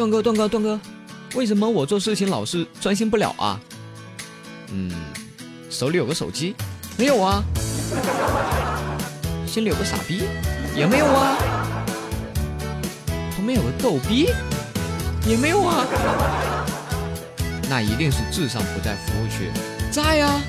段哥，段哥，段哥，为什么我做事情老是专心不了啊？嗯，手里有个手机，没有啊。心里有个傻逼，也没有啊。旁边有个逗逼，也没有啊。那一定是智商不在服务区，在呀。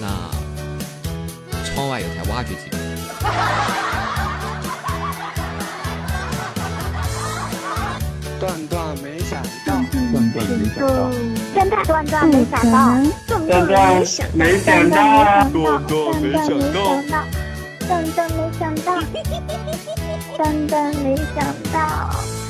那窗外有台挖掘机。段段没想到，断断没想到，真的段段没想到，段段没想到，段段没想到，段段没想到，段段没想到。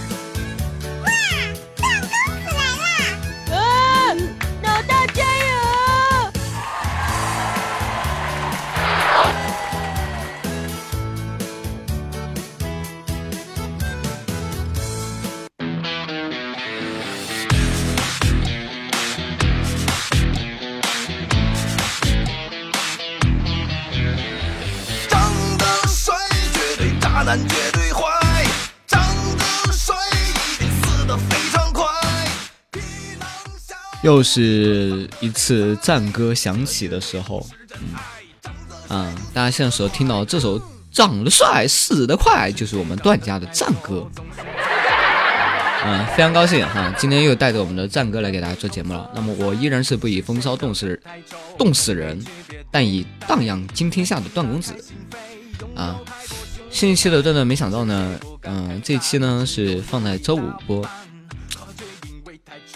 又是一次战歌响起的时候，嗯，大家现在所听到这首长得帅、死得快，就是我们段家的战歌。嗯，非常高兴哈，今天又带着我们的战歌来给大家做节目了。那么我依然是不以风骚动死冻死人，但以荡漾惊天下的段公子。啊，新一期的段段没想到呢，嗯，这期呢是放在周五播。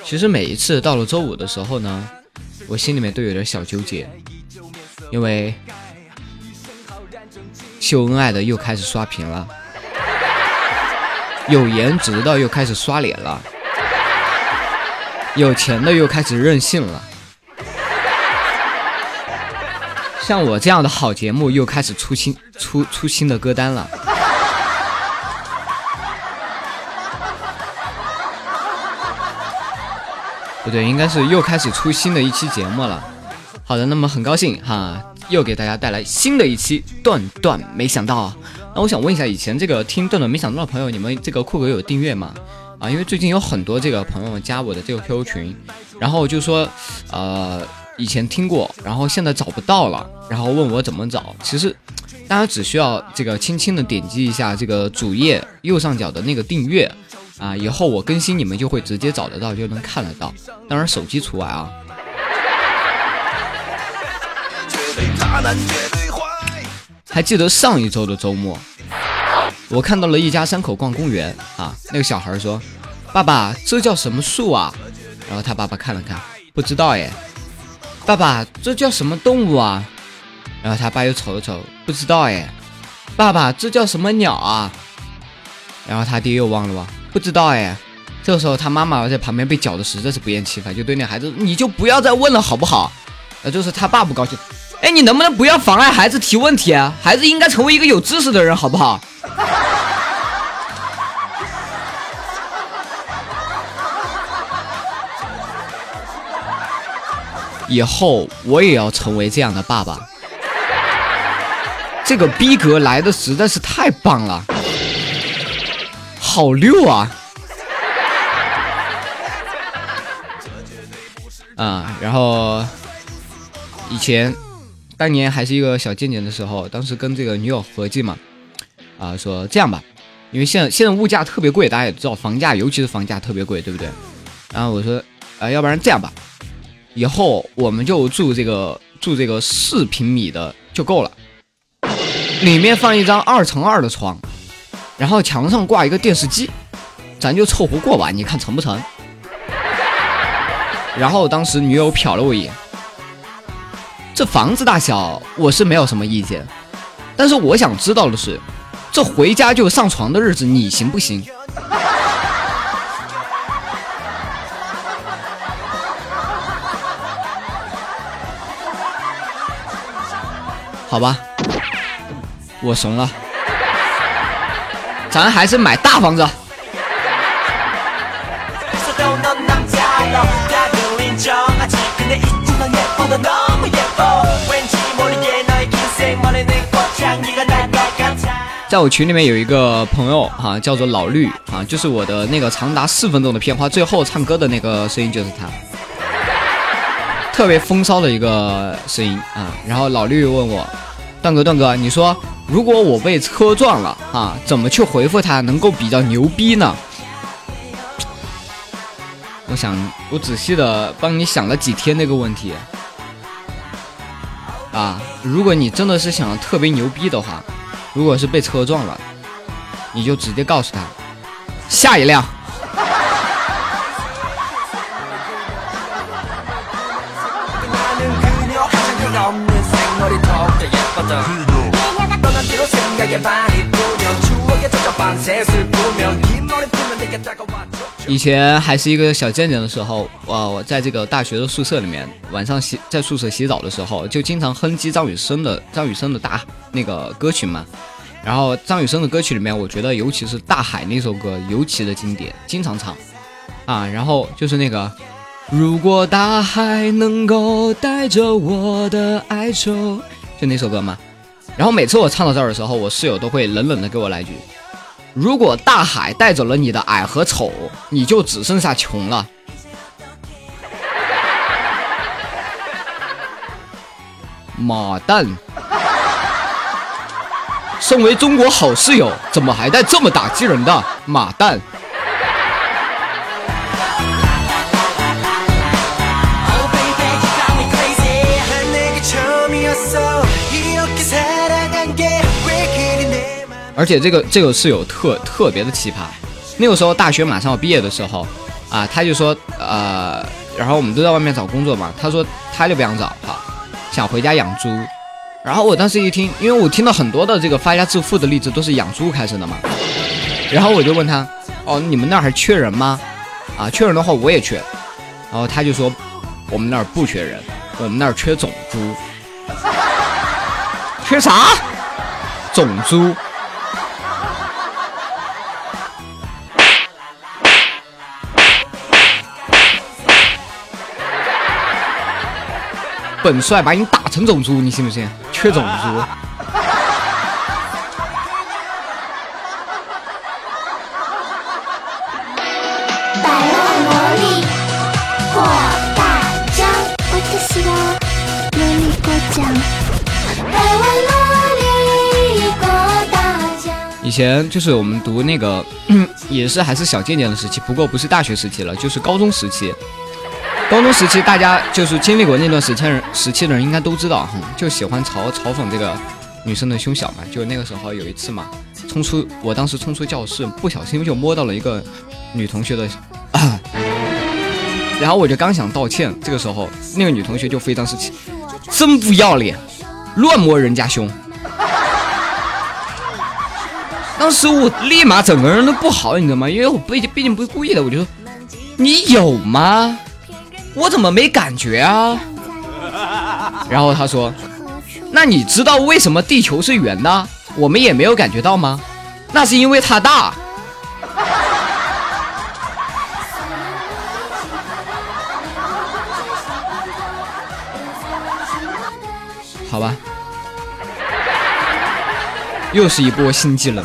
其实每一次到了周五的时候呢，我心里面都有点小纠结，因为秀恩爱的又开始刷屏了，有颜值的又开始刷脸了，有钱的又开始任性了，像我这样的好节目又开始出新出出新的歌单了。不对，应该是又开始出新的一期节目了。好的，那么很高兴哈，又给大家带来新的一期段段没想到。那我想问一下，以前这个听段段没想到的朋友，你们这个酷狗有订阅吗？啊，因为最近有很多这个朋友加我的这个 QQ 群，然后就说，呃，以前听过，然后现在找不到了，然后问我怎么找。其实大家只需要这个轻轻的点击一下这个主页右上角的那个订阅。啊，以后我更新你们就会直接找得到，就能看得到，当然手机除外啊。还记得上一周的周末，我看到了一家三口逛公园啊，那个小孩说：“爸爸，这叫什么树啊？”然后他爸爸看了看，不知道耶。爸爸，这叫什么动物啊？然后他爸又瞅了瞅，不知道哎。爸爸，这叫什么鸟啊？然后他爹又忘了吧。不知道哎，这个时候他妈妈在旁边被搅得实在是不厌其烦，就对那孩子，你就不要再问了好不好？呃，就是他爸不高兴，哎，你能不能不要妨碍孩子提问题啊？孩子应该成为一个有知识的人，好不好？以后我也要成为这样的爸爸，这个逼格来的实在是太棒了。好溜啊！啊，然后以前当年还是一个小贱贱的时候，当时跟这个女友合计嘛，啊，说这样吧，因为现在现在物价特别贵，大家也知道，房价尤其是房价特别贵，对不对？然后我说，啊，要不然这样吧，以后我们就住这个住这个四平米的就够了，里面放一张二乘二的床。然后墙上挂一个电视机，咱就凑合过吧，你看成不成？然后当时女友瞟了我一眼，这房子大小我是没有什么意见，但是我想知道的是，这回家就上床的日子你行不行？好吧，我怂了。咱还是买大房子。在我群里面有一个朋友哈、叫做老绿啊，就是我的那个长达四分钟的片花，最后唱歌的那个声音就是他，特别风骚的一个声音啊。然后老绿问我，段哥段哥，你说如果我被车撞了啊，怎么去回复他能够比较牛逼呢？我想，我仔细的帮你想了几天那个问题。啊，如果你真的是想的特别牛逼的话，如果是被车撞了，你就直接告诉他，下一辆。以前还是一个小贱贱的时候，哇！我在这个大学的宿舍里面，晚上洗在宿舍洗澡的时候，就经常哼唧张雨生的张雨生的大那个歌曲嘛。然后张雨生的歌曲里面，我觉得尤其是《大海》那首歌尤其的经典，经常唱啊。然后就是那个，如果大海能够带着我的哀愁，就那首歌嘛。然后每次我唱到这儿的时候，我室友都会冷冷的给我来句。如果大海带走了你的矮和丑，你就只剩下穷了。妈蛋！身为中国好室友，怎么还带这么打击人的妈蛋？而且这个这个室友特特别的奇葩，那个时候大学马上要毕业的时候，啊，他就说，呃，然后我们都在外面找工作嘛，他说他就不想找哈，想回家养猪。然后我当时一听，因为我听到很多的这个发家致富的例子都是养猪开始的嘛，然后我就问他，哦，你们那儿还缺人吗？啊，缺人的话我也缺。然后他就说，我们那儿不缺人，我们那儿缺种猪。缺啥？种猪。本帅把你打成种猪，你信不信？缺种猪。百万魔力过大奖，我过奖。百万魔力过大奖。以前就是我们读那个，也是还是小贱贱的时期，不过不是大学时期了，就是高中时期。高中时期，大家就是经历过那段时期人时期的人，应该都知道，就喜欢嘲嘲讽这个女生的胸小嘛。就那个时候有一次嘛，冲出我当时冲出教室，不小心就摸到了一个女同学的，啊、然后我就刚想道歉，这个时候那个女同学就非常生气，真不要脸，乱摸人家胸。当时我立马整个人都不好，你知道吗？因为我毕竟毕竟不是故意的，我就说你有吗？我怎么没感觉啊？然后他说：“那你知道为什么地球是圆的？我们也没有感觉到吗？那是因为它大。”好吧，又是一波新技能。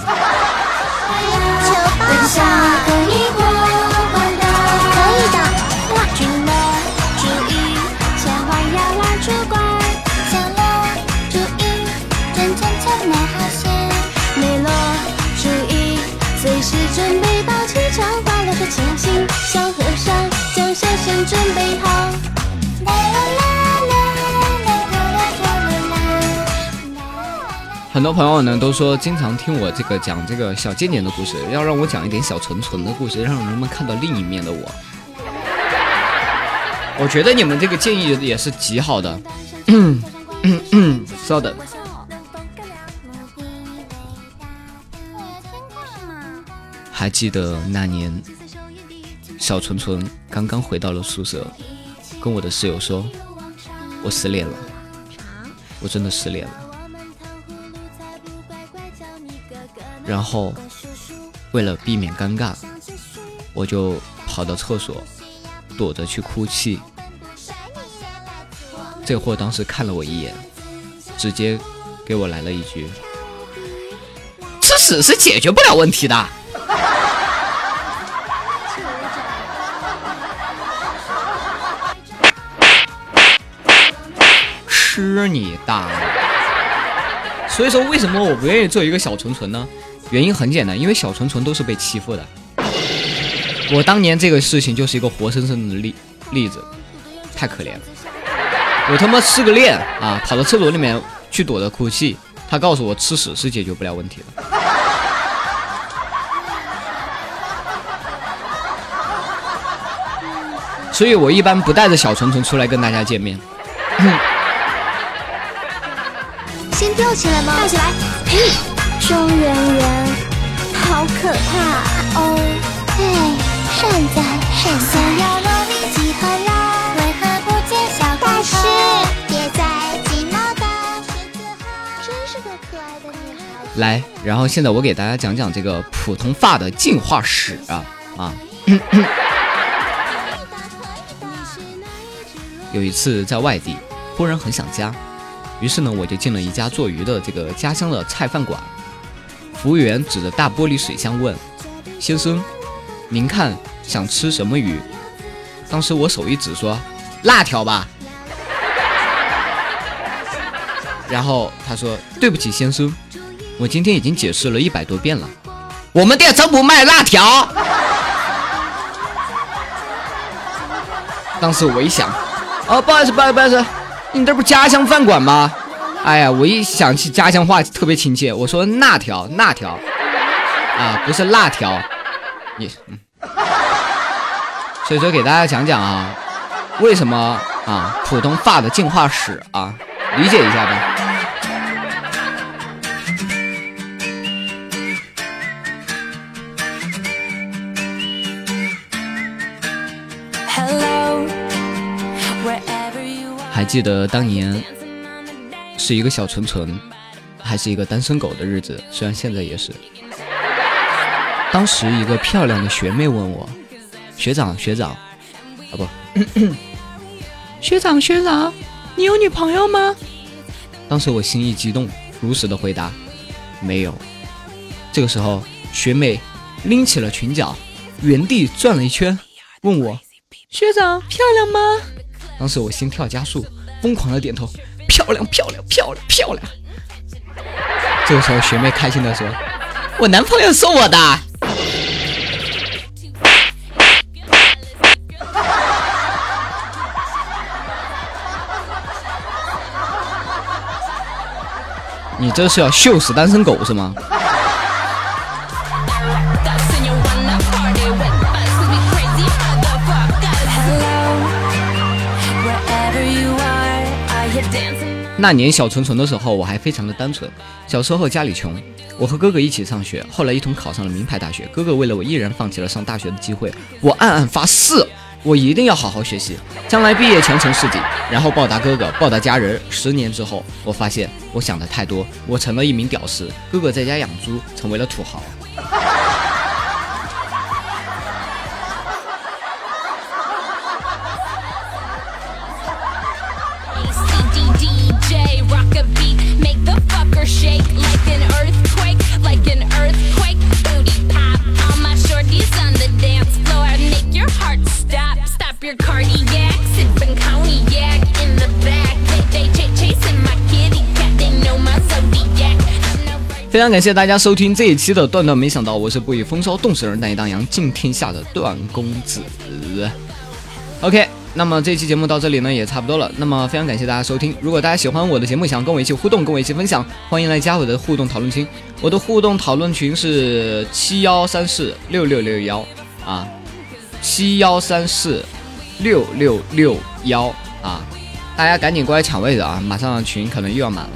很多朋友呢都说，经常听我这个讲这个小贱贱的故事，要让我讲一点小纯纯的故事，让人们看到另一面的我。我觉得你们这个建议也是极好的。嗯嗯嗯，稍等，还记得那年，小纯纯刚刚回到了宿舍，跟我的室友说，我失恋了，我真的失恋了。然后，为了避免尴尬，我就跑到厕所，躲着去哭泣。这货当时看了我一眼，直接给我来了一句：“吃屎是解决不了问题的。吃你大爷！所以说，为什么我不愿意做一个小纯纯呢？原因很简单，因为小纯纯都是被欺负的。我当年这个事情就是一个活生生的例例子，太可怜了。我他妈失个恋啊，跑到厕所里面去躲着哭泣。他告诉我吃屎是解决不了问题的。所以我一般不带着小纯纯出来跟大家见面。先吊起来吗？吊起来！嘿，中圆圆，好可怕哦！哎，善哉善哉。想要几何来？为何不见小大师？别再寂寞的选择好。真是个可爱的女孩。来，然后现在我给大家讲讲这个普通发的进化史啊啊！有一次在外地，忽然很想家。于是呢，我就进了一家做鱼的这个家乡的菜饭馆。服务员指着大玻璃水箱问：“先生，您看想吃什么鱼？”当时我手一指说：“辣条吧。”然后他说：“对不起，先生，我今天已经解释了一百多遍了，我们店真不卖辣条。”当时我一想，哦，不好意思，不好意思，不好意思。你这不家乡饭馆吗？哎呀，我一想起家乡话特别亲切。我说那条那条，啊，不是辣条。你，嗯。所以说给大家讲讲啊，为什么啊普通话的进化史啊，理解一下呗。还记得当年是一个小纯纯，还是一个单身狗的日子，虽然现在也是。当时一个漂亮的学妹问我：“学长，学长，啊不，学长，学长，你有女朋友吗？”当时我心一激动，如实的回答：“没有。”这个时候，学妹拎起了裙角，原地转了一圈，问我：“学长，漂亮吗？”当时我心跳加速，疯狂的点头，漂亮漂亮漂亮漂亮。这个时候学妹开心的说：“我男朋友送我的。”你这是要秀死单身狗是吗？那年小纯纯的时候，我还非常的单纯。小时候家里穷，我和哥哥一起上学，后来一同考上了名牌大学。哥哥为了我，毅然放弃了上大学的机会。我暗暗发誓，我一定要好好学习，将来毕业前程似锦，然后报答哥哥，报答家人。十年之后，我发现我想的太多，我成了一名屌丝。哥哥在家养猪，成为了土豪。非常感谢大家收听这一期的段段，没想到我是不以风骚动世人，但以荡阳尽天下的段公子。OK，那么这期节目到这里呢也差不多了。那么非常感谢大家收听，如果大家喜欢我的节目，想跟我一起互动，跟我一起分享，欢迎来加我的互动讨论群。我的互动讨论群是七幺三四六六六幺啊，七幺三四六六六幺啊，大家赶紧过来抢位置啊，马上群可能又要满了。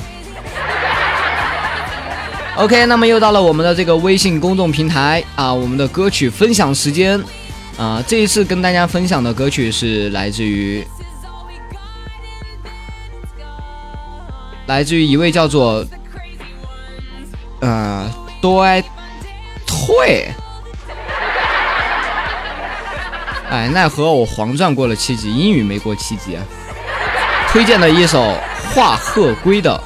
OK，那么又到了我们的这个微信公众平台啊，我们的歌曲分享时间啊，这一次跟大家分享的歌曲是来自于来自于一位叫做呃多爱退，哎，奈何我黄钻过了七级，英语没过七级啊，推荐的一首华鹤归的。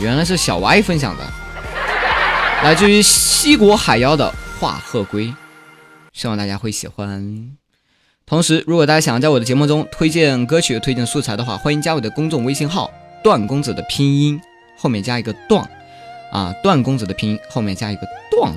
原来是小歪分享的，来自于西国海妖的《画鹤龟》，希望大家会喜欢。同时，如果大家想要在我的节目中推荐歌曲、推荐素材的话，欢迎加我的公众微信号“段公子”的拼音后面加一个“段”，啊，段公子的拼音后面加一个“段”。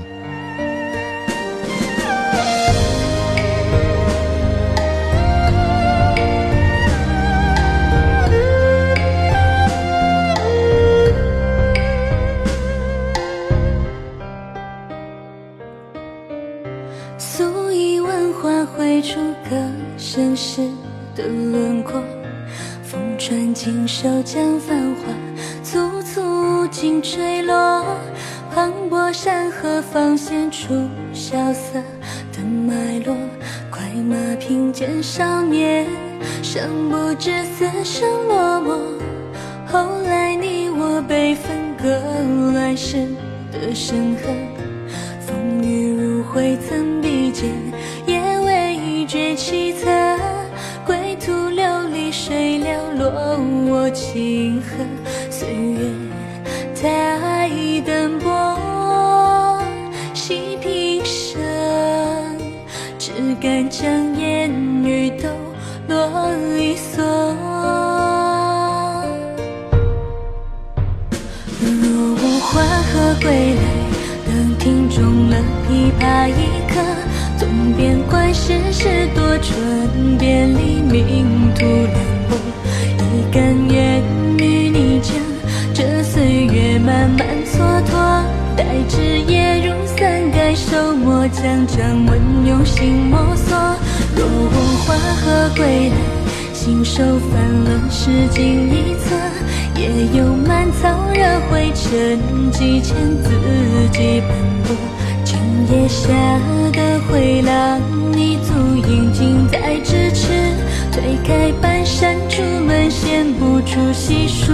出个盛世的轮廓，风穿锦绣将繁华簇簇尽坠落。磅礴山河方显出萧瑟的脉络，快马平肩少年，尚不知死生落寞。后来你我被分割，乱世的深河。风雨如晦曾，凄恻。归途流离水寥落，我清河。岁月太灯波，细平生，只敢将烟雨都落一蓑。若无花鹤归来，等听中了琵琶一。世事多舛，别离命途凉薄。一甘愿与你将这岁月慢慢蹉跎，待枝叶如伞盖手墨，将掌纹用心摸索。若无花鹤归来，信手翻了诗经一册，也有满草惹灰尘，几千字迹斑驳。今夜下的回廊，你足印近在咫尺。推开半扇竹门，显不出细数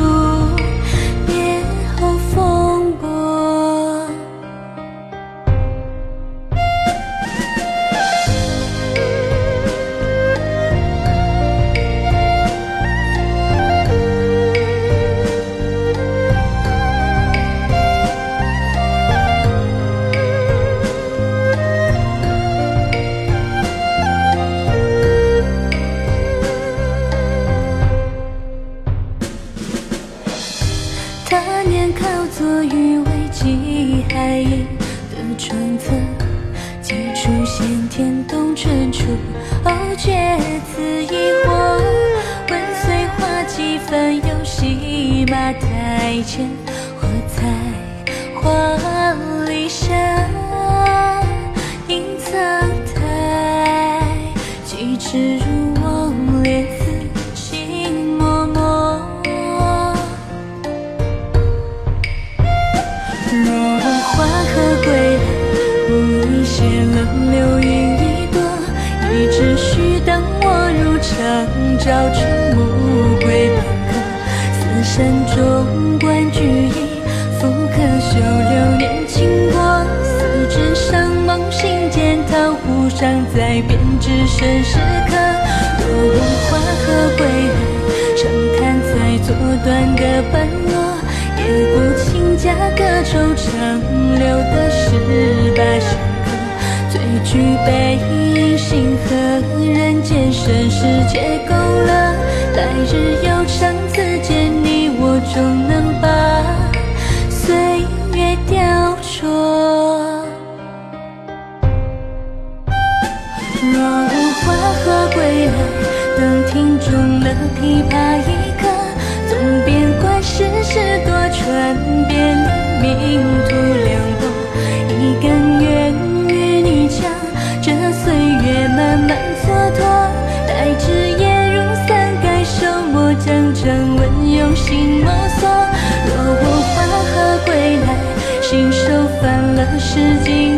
最具背星河，人间盛世皆勾勒。来日悠长，世纪